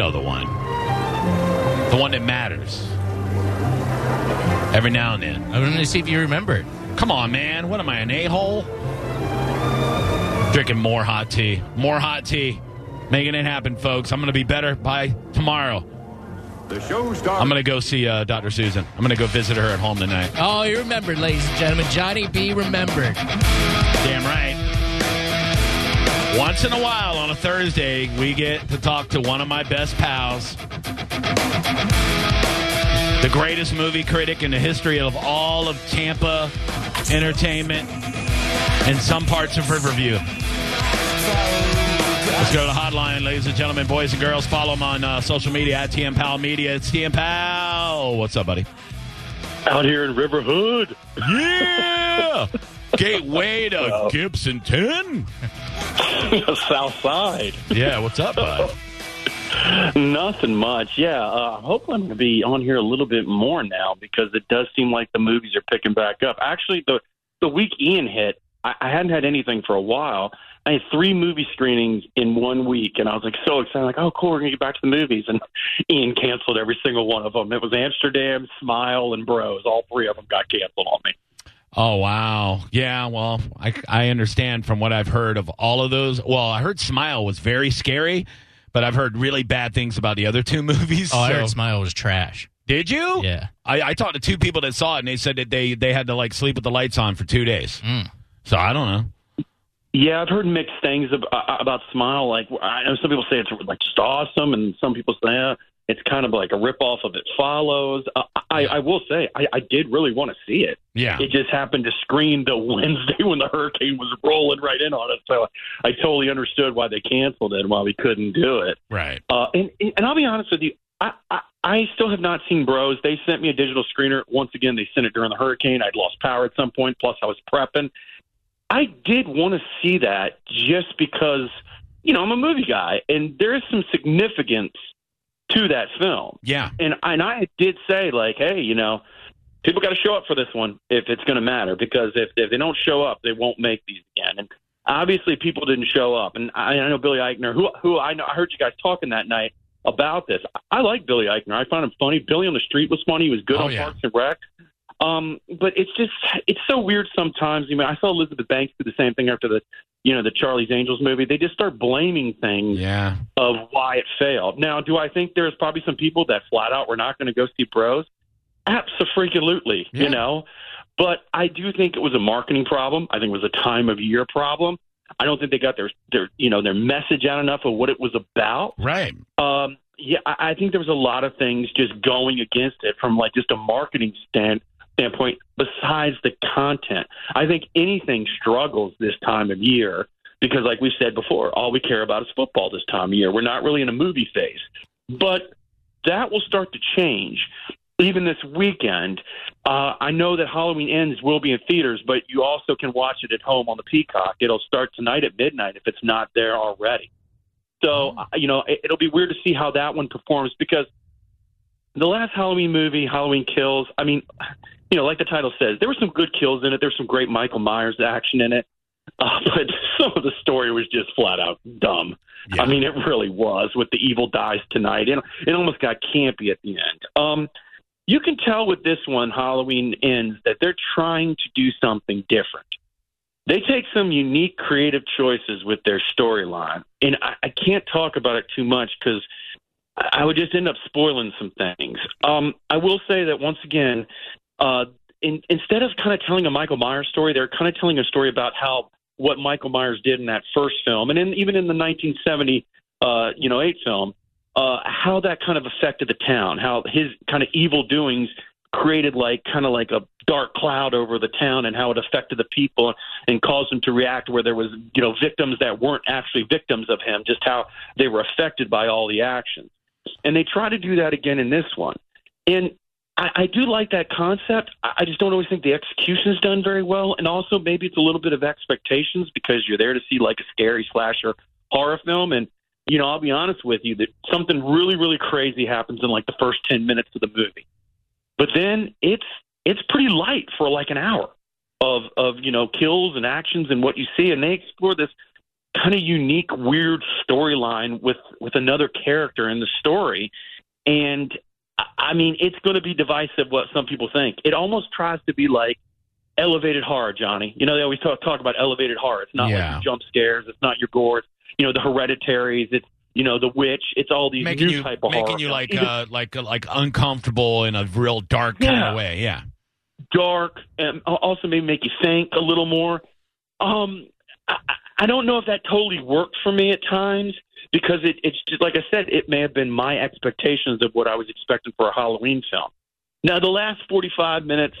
Go the one. The one that matters. Every now and then. I wanted to see if you remembered. Come on, man. What am I, an a hole? Drinking more hot tea. More hot tea. Making it happen, folks. I'm going to be better by tomorrow. The show starts. I'm going to go see uh, Dr. Susan. I'm going to go visit her at home tonight. Oh, you remembered, ladies and gentlemen. Johnny B remembered. Damn right. Once in a while on a Thursday, we get to talk to one of my best pals, the greatest movie critic in the history of all of Tampa entertainment and some parts of Riverview. Let's go to the hotline, ladies and gentlemen, boys and girls. Follow him on uh, social media at TM Powell Media. It's TM Powell. What's up, buddy? Out here in River Hood. Yeah! Gateway to Gibsonton. South Side. Yeah, what's up, bud? Nothing much. Yeah, uh, I hope I'm going to be on here a little bit more now because it does seem like the movies are picking back up. Actually, the the week Ian hit, I, I hadn't had anything for a while. I had three movie screenings in one week, and I was like so excited, like, oh, cool, we're gonna get back to the movies. And Ian canceled every single one of them. It was Amsterdam, Smile, and Bros. All three of them got canceled on me. Oh wow, yeah. Well, I I understand from what I've heard of all of those. Well, I heard Smile was very scary, but I've heard really bad things about the other two movies. Oh, I heard Smile was trash. Did you? Yeah. I, I talked to two people that saw it, and they said that they they had to like sleep with the lights on for two days. Mm. So I don't know. Yeah, I've heard mixed things ab- uh, about Smile. Like, I know some people say it's like just awesome, and some people say eh, it's kind of like a ripoff of It Follows. Uh, I, I will say, I, I did really want to see it. Yeah. It just happened to screen the Wednesday when the hurricane was rolling right in on us, so I totally understood why they canceled it and why we couldn't do it. Right. Uh, and and I'll be honest with you, I, I I still have not seen Bros. They sent me a digital screener. Once again, they sent it during the hurricane. I'd lost power at some point. Plus, I was prepping. I did want to see that just because you know I'm a movie guy, and there is some significance to that film. Yeah. And and I did say like, hey, you know, people got to show up for this one if it's going to matter because if if they don't show up, they won't make these again. And obviously, people didn't show up. And I, I know Billy Eichner, who who I know, I heard you guys talking that night about this. I like Billy Eichner. I found him funny. Billy on the Street was funny. He was good Oh, on yeah. Parks and Rec. Um, but it's just it's so weird sometimes. I mean, I saw Elizabeth Banks do the same thing after the you know the Charlie's Angels movie. They just start blaming things Yeah. of why it failed. Now, do I think there's probably some people that flat out were not going to go see Bros? Absolutely, Yeah. you know. But I do think it was a marketing problem. I think it was a time of year problem. I don't think they got their their you know their message out enough of what it was about. Right. Um, yeah, I, I think there was a lot of things just going against it from like just a marketing stand standpoint. Besides the content, I think anything struggles this time of year because, like we said before, all we care about is football this time of year. We're not really in a movie phase, but that will start to change. Even this weekend, uh, I know that Halloween Ends will be in theaters, but you also can watch it at home on the Peacock. It'll start tonight at midnight if it's not there already. So, uh, you know, it, it'll be weird to see how that one performs because the last Halloween movie, Halloween Kills, I mean, you know, like the title says, there were some good kills in it. There's some great Michael Myers action in it. Uh, but some of the story was just flat out dumb. Yeah. I mean, it really was with the evil dies tonight. It, it almost got campy at the end. Um, you can tell with this one, Halloween ends, that they're trying to do something different. They take some unique creative choices with their storyline. And I, I can't talk about it too much because I would just end up spoiling some things. Um, I will say that once again, uh, in, instead of kind of telling a Michael Myers story, they're kind of telling a story about how what Michael Myers did in that first film, and in, even in the 1970, uh, you know, eight film, uh, how that kind of affected the town, how his kind of evil doings created like kind of like a dark cloud over the town, and how it affected the people and caused them to react where there was you know victims that weren't actually victims of him, just how they were affected by all the actions. And they try to do that again in this one. And I, I do like that concept. I, I just don't always think the execution is done very well, and also maybe it's a little bit of expectations because you're there to see like a scary slasher horror film, and you know I'll be honest with you that something really really crazy happens in like the first ten minutes of the movie, but then it's it's pretty light for like an hour of of you know kills and actions and what you see, and they explore this kind of unique, weird storyline with with another character in the story, and I mean it's going to be divisive what some people think. It almost tries to be like elevated horror, Johnny. You know they always talk talk about elevated horror. It's not Yeah. like jump scares. It's not your gore. You know the hereditaries. It's you know the witch. It's all these making new you type of making horror. you like uh, like like uncomfortable in a real dark kind of way. Yeah. dark and also maybe make you think a little more. Um, I, I don't know if that totally worked for me at times because it, it's just like I said, it may have been my expectations of what I was expecting for a Halloween film. Now the last forty five minutes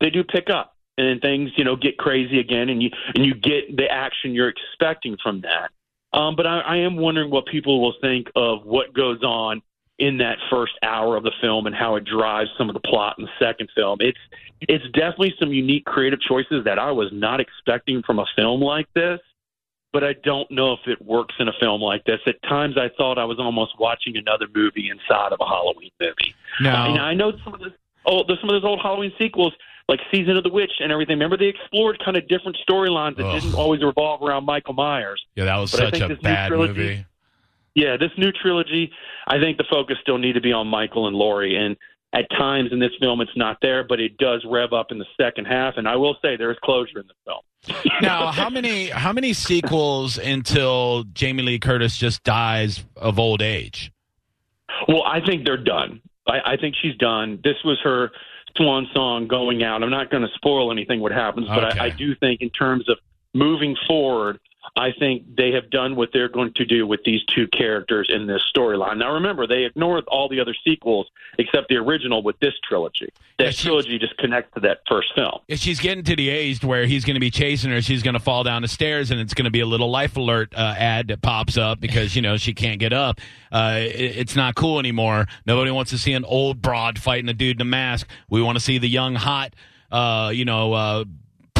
they do pick up and things you know get crazy again and you and you get the action you're expecting from that. Um, but I, I am wondering what people will think of what goes on in that first hour of the film and how it drives some of the plot in the second film. It's it's definitely some unique creative choices that I was not expecting from a film like this. But I don't know if it works in a film like this. At times, I thought I was almost watching another movie inside of a Halloween movie. Now, And I know some of the oh, some of those old Halloween sequels, like Season of the Witch and everything. Remember, they explored kind of different storylines that Ugh. didn't always revolve around Michael Myers. yeah, that was but I such a bad trilogy- movie. Yeah, this new trilogy, I think the focus still need to be on Michael and Laurie. And at times in this film, it's not there, but it does rev up in the second half. And I will say there is closure in the film. Now, how many how many sequels until Jamie Lee Curtis just dies of old age? Well, I think they're done. I, I think she's done. This was her swan song going out. I'm not going to spoil anything what happens, but Okay. I, I do think in terms of moving forward, I think they have done what they're going to do with these two characters in this storyline. Now, remember, they ignored all the other sequels except the original with this trilogy. That Yeah, she- trilogy just connects to that first film. She's getting to the age where he's going to be chasing her, she's going to fall down the stairs, and it's going to be a little life alert uh, ad that pops up because you know she can't get up. Uh, it, it's not cool anymore. Nobody wants to see an old broad fighting a dude in a mask. We want to see the young, hot, uh, you know, uh,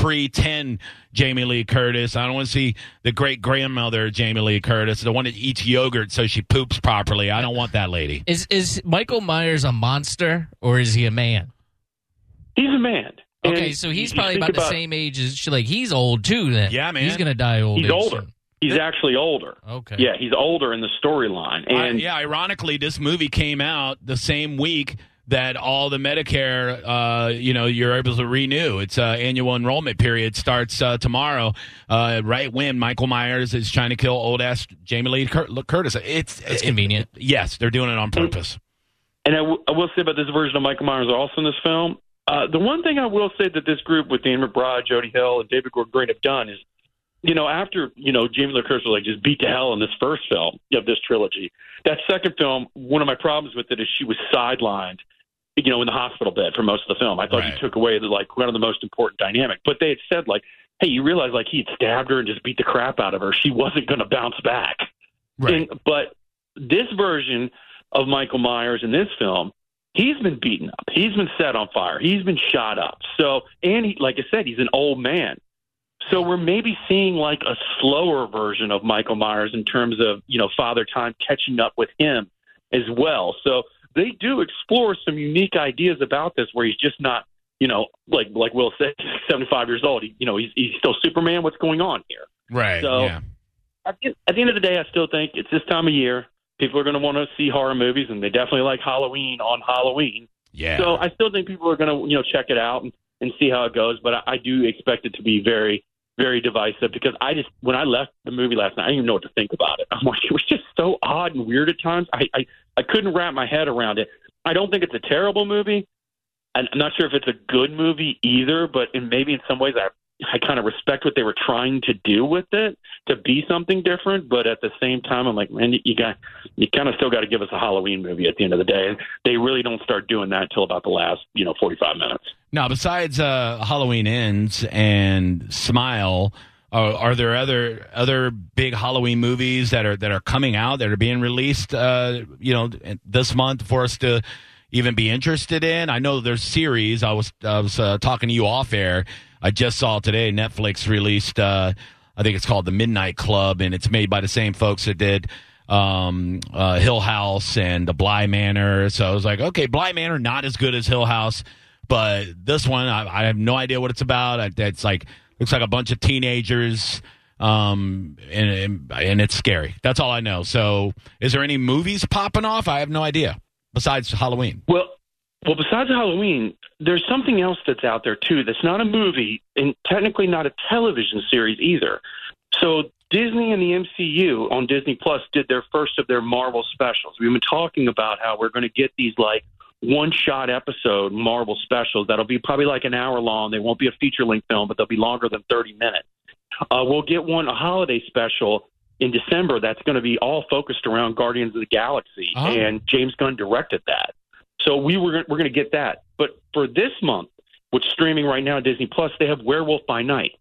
pre ten Jamie Lee Curtis. I don't want to see the great grandmother Jamie Lee Curtis, the one that eats yogurt so she poops properly. I don't want that lady. Is is Michael Myers a monster or is he a man? He's a man. And Okay, so he's probably think about, the same age as she. Like he's old too. Then Yeah, man. he's gonna die old. He's older. soon. He's actually older. Okay. Yeah, he's older in the storyline. I- And yeah, ironically, this movie came out the same week that all the Medicare, uh, you know, you're able to renew. Its uh, annual enrollment period starts uh, tomorrow, uh, right when Michael Myers is trying to kill old ass Jamie Lee Curtis. It's It's it- convenient. yes, they're doing it on purpose. And I, w- I will say about this version of Michael Myers also in this film, uh, the one thing I will say that this group with Dan McBride, Jody Hill, and David Gordon Green have done is, you know, after, you know, Jamie Lee Curtis was like just beat to hell in this first film of this trilogy, that second film, one of my problems with it is she was sidelined, you know, in the hospital bed for most of the film. I thought Right. you took away the, like, one of the most important dynamic. But they had said, like, hey, you realize, like, he had stabbed her and just beat the crap out of her. She wasn't going to bounce back. Right. And- but this version of Michael Myers in this film, he's been beaten up. He's been set on fire. He's been shot up. So, and he, like I said, he's an old man. So we're maybe seeing like a slower version of Michael Myers in terms of you know Father Time catching up with him as well. So they do explore some unique ideas about this, where he's just not you know like like Will said, seventy five years old. He, you know he's he's still Superman. What's going on here? Right. So- yeah. at the, at the end of the day, I still think it's this time of year. People are going to want to see horror movies, and they definitely like Halloween on Halloween. Yeah. So I still think people are going to you know check it out and, and see how it goes. But I, I do expect it to be very very divisive because I just when I left the movie last night, I didn't even know what to think about it. I'm like, it was just so odd and weird at times. I I, I couldn't wrap my head around it. I don't think it's a terrible movie. I'm not sure if it's a good movie either, but in maybe in some ways I I kind of respect what they were trying to do with it to be something different, but at the same time I'm like, man, you- got you kind of still got to give us a Halloween movie at the end of the day. They really don't start doing that until about the last, you know, 45 minutes. Now, besides uh, Halloween Ends and Smile, Uh, are there other other big Halloween movies that are that are coming out that are being released? Uh, you know, this month for us to even be interested in. I know there's series. I was I was uh, talking to you off air. I just saw today Netflix released. Uh, I think it's called The Midnight Club, and it's made by the same folks that did um, uh, Hill House and The Bly Manor. So I was like, okay, Bly Manor not as good as Hill House, but this one I, I have no idea what it's about. It's like looks like a bunch of teenagers um and, and and it's scary that's all i know so is there any movies popping off i have no idea besides halloween Well, well, besides Halloween, there's something else that's out there too. That's not a movie and technically not a television series either. So Disney and the MCU on Disney Plus did their first of their Marvel specials. We've been talking about how we're going to get these like one shot episode Marvel specials that'll be probably like an hour long. They won't be a feature length film, but they'll be longer than 30 minutes. Uh, we'll get one a holiday special in December that's going to be all focused around Guardians of the Galaxy, Oh. and James Gunn directed that. So we were we're going to get that. But for this month, which is streaming right now on Disney Plus, they have Werewolf by Night.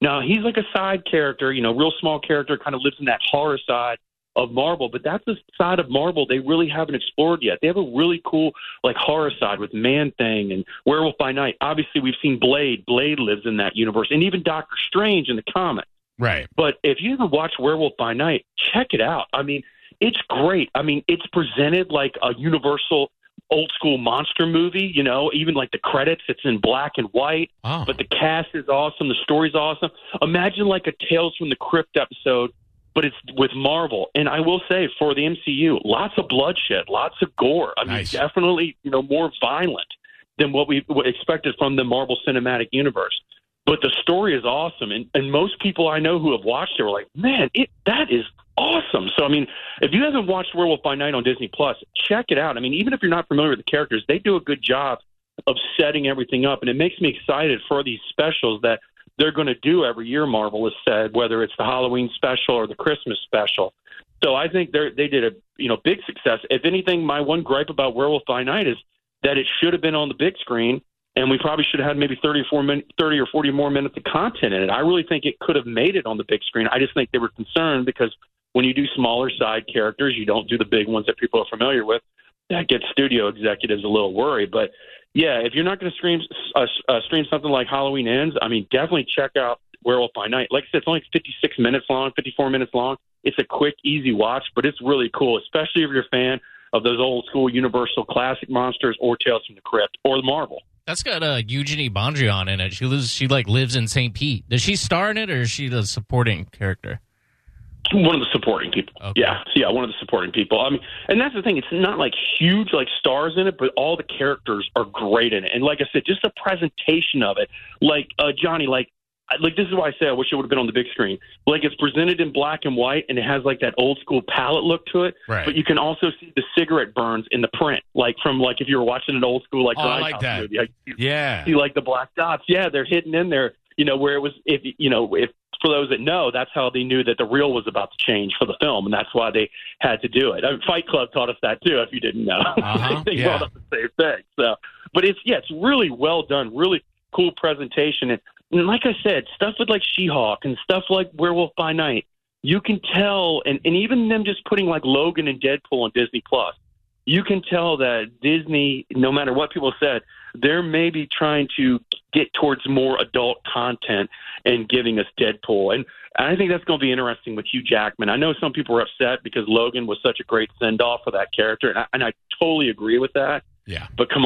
Now he's like a side character, you know, real small character, kind of lives in that horror side of Marvel. But that's the side of Marvel they really haven't explored yet. They have a really cool like horror side with Man Thing and Werewolf by Night. Obviously, we've seen Blade. Blade lives in that universe, and even Doctor Strange in the comics. right But if you ever watch Werewolf by Night, check it out. I mean, it's great. I mean, it's presented like a universal old school monster movie, you know, even like the credits, it's in black and white, oh but the cast is awesome, the story's awesome. Imagine like a Tales from the Crypt episode, but it's with Marvel. And I will say for the MCU, lots of bloodshed, lots of gore. I mean, definitely, you know, more violent than what we expected from the Marvel Cinematic Universe. But the story is awesome, and, and most people I know who have watched it were like, "Man, it that is awesome." So, I mean, if you haven't watched Werewolf by Night on Disney Plus, check it out. I mean, even if you're not familiar with the characters, they do a good job of setting everything up, and it makes me excited for these specials that they're going to do every year. Marvel has said, whether it's the Halloween special or the Christmas special. So I think they they did a you know big success. If anything, my one gripe about Werewolf by Night is that it should have been on the big screen, and we probably should have had maybe 30 or, 4 min- 30 or 40 more minutes of content in it. I really think it could have made it on the big screen. I just think they were concerned because when you do smaller side characters, you don't do the big ones that people are familiar with. That gets studio executives a little worried. But yeah, if you're not going to stream uh, uh, stream something like Halloween Ends, I mean, definitely check out Werewolf by Night. Like I said, it's only 56 minutes long, 54 minutes long. It's a quick, easy watch, but it's really cool, especially if you're a fan of those old school Universal classic monsters or Tales from the Crypt or the Marvel. That's got uh, Eugenie Bondurant in it. She lives. She like lives in St. Pete. Does she star in it, or is she the supporting character? One of the supporting people. Okay. Yeah, yeah, one of the supporting people. I mean, and that's the thing. It's not like huge like stars in it, but all the characters are great in it. And like I said, just the presentation of it, like uh, Johnny, like like this is why I say I wish it would have been on the big screen. Like it's presented in black and white, and it has like that old school palette look to it. Right. But you can also see the cigarette burns in the print, like from like if you were watching an old school like Oh, I like that. movie. Like, you yeah see like the black dots. Yeah, they're hidden in there. You know where it was. If you know if for those that know, that's how they knew that the reel was about to change for the film, and that's why they had to do it. I mean, Fight Club taught us that too. If you didn't know, Uh-huh, they yeah. up the same thing. So, but it's yeah, it's really well done, really cool presentation, and, and like I said, stuff with like She-Hulk and stuff like Werewolf by Night. You can tell, and, and even them just putting like Logan and Deadpool on Disney Plus, you can tell that Disney, no matter what people said, they're maybe trying to get towards more adult content and giving us Deadpool. And I think that's going to be interesting with Hugh Jackman. I know some people are upset because Logan was such a great send off for that character, and I, and I totally agree with that. yeah But come